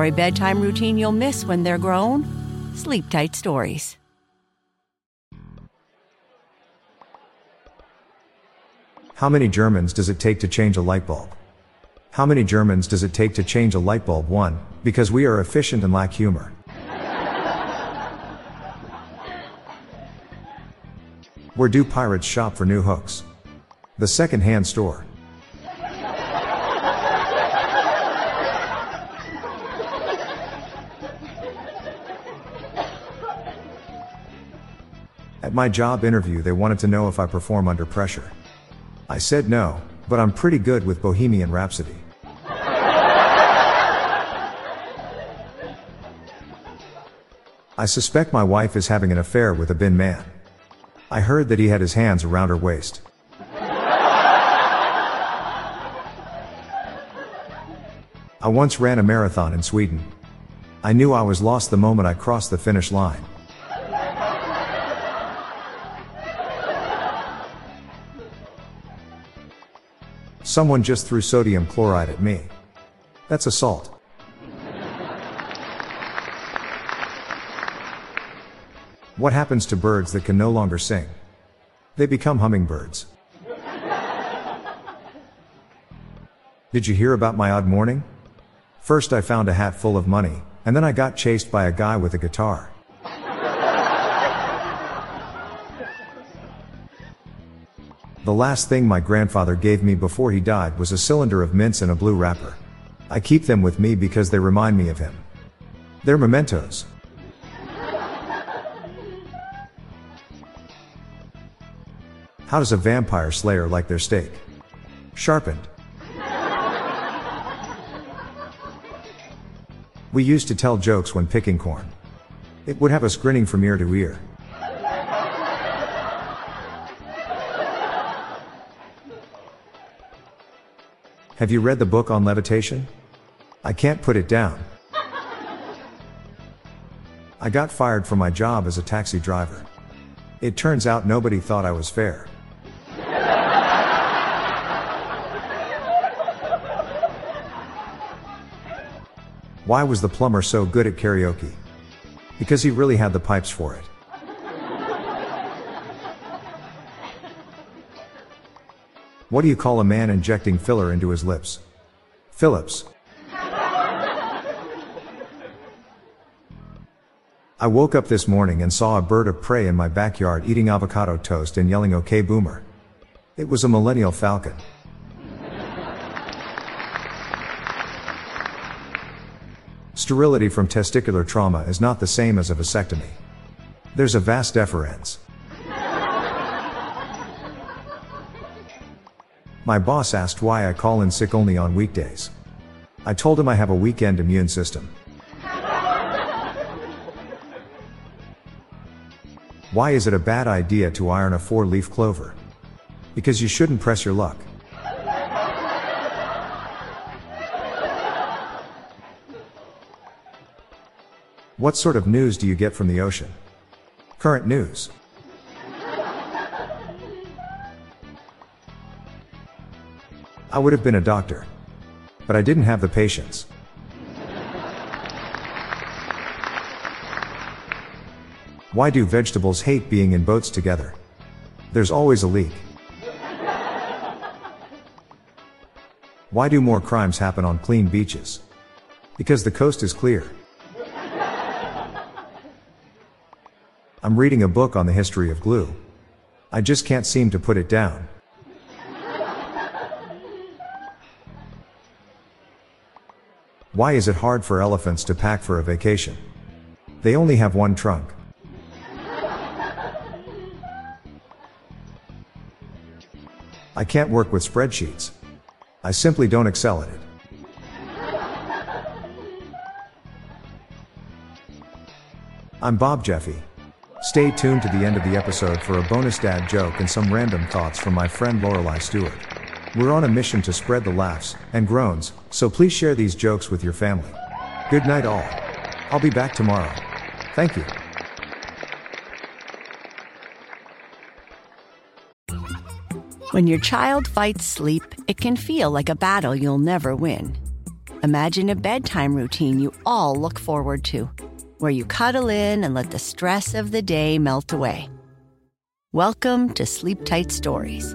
For a bedtime routine you'll miss when they're grown, Sleep Tight Stories. How many Germans does it take to change a light bulb? How many Germans does it take to change a light bulb? One, because we are efficient and lack humor. Where do pirates shop for new hooks? The second hand store. At my job interview, they wanted to know if I perform under pressure. I said no, but I'm pretty good with Bohemian Rhapsody. I suspect my wife is having an affair with a bin man. I heard that he had his hands around her waist. I once ran a marathon in Sweden. I knew I was lost the moment I crossed the finish line. Someone just threw sodium chloride at me. That's assault. What happens to birds that can no longer sing? They become hummingbirds. Did you hear about my odd morning? First, I found a hat full of money, and then I got chased by a guy with a guitar. The last thing my grandfather gave me before he died was a cylinder of mints in a blue wrapper. I keep them with me because they remind me of him. They're mementos. How does a vampire slayer like their steak? Sharpened. We used to tell jokes when picking corn. It would have us grinning from ear to ear. Have you read the book on levitation? I can't put it down. I got fired from my job as a taxi driver. It turns out nobody thought I was fair. Why was the plumber so good at karaoke? Because he really had the pipes for it. What do you call a man injecting filler into his lips? Phillips. I woke up this morning and saw a bird of prey in my backyard eating avocado toast and yelling, OK, boomer. It was a millennial falcon. Sterility from testicular trauma is not the same as a vasectomy. There's a vast deference. My boss asked why I call in sick only on weekdays. I told him I have a weekend immune system. Why is it a bad idea to iron a four leaf clover? Because you shouldn't press your luck. What sort of news do you get from the ocean? Current news. I would have been a doctor. But I didn't have the patience. Why do vegetables hate being in boats together? There's always a leak. Why do more crimes happen on clean beaches? Because the coast is clear. I'm reading a book on the history of glue. I just can't seem to put it down. Why is it hard for elephants to pack for a vacation? They only have one trunk. I can't work with spreadsheets. I simply don't excel at it. I'm Bob Jeffy. Stay tuned to the end of the episode for a bonus dad joke and some random thoughts from my friend Lorelai Stewart. We're on a mission to spread the laughs and groans, so please share these jokes with your family. Good night, all. I'll be back tomorrow. Thank you. When your child fights sleep, it can feel like a battle you'll never win. Imagine a bedtime routine you all look forward to, where you cuddle in and let the stress of the day melt away. Welcome to Sleep Tight Stories,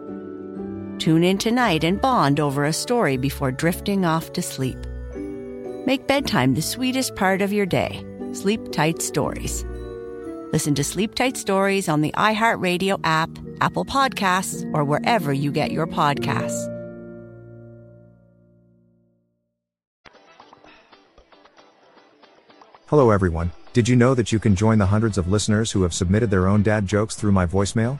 Tune in tonight and bond over a story before drifting off to sleep. Make bedtime the sweetest part of your day. Sleep Tight Stories. Listen to Sleep Tight Stories on the iHeartRadio app, Apple Podcasts, or wherever you get your podcasts. Hello, everyone. Did you know that you can join the hundreds of listeners who have submitted their own dad jokes through my voicemail?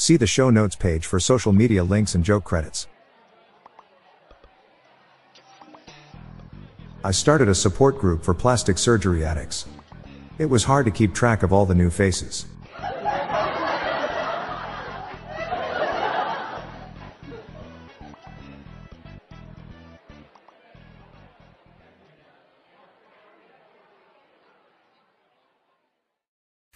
See the show notes page for social media links and joke credits. I started a support group for plastic surgery addicts. It was hard to keep track of all the new faces.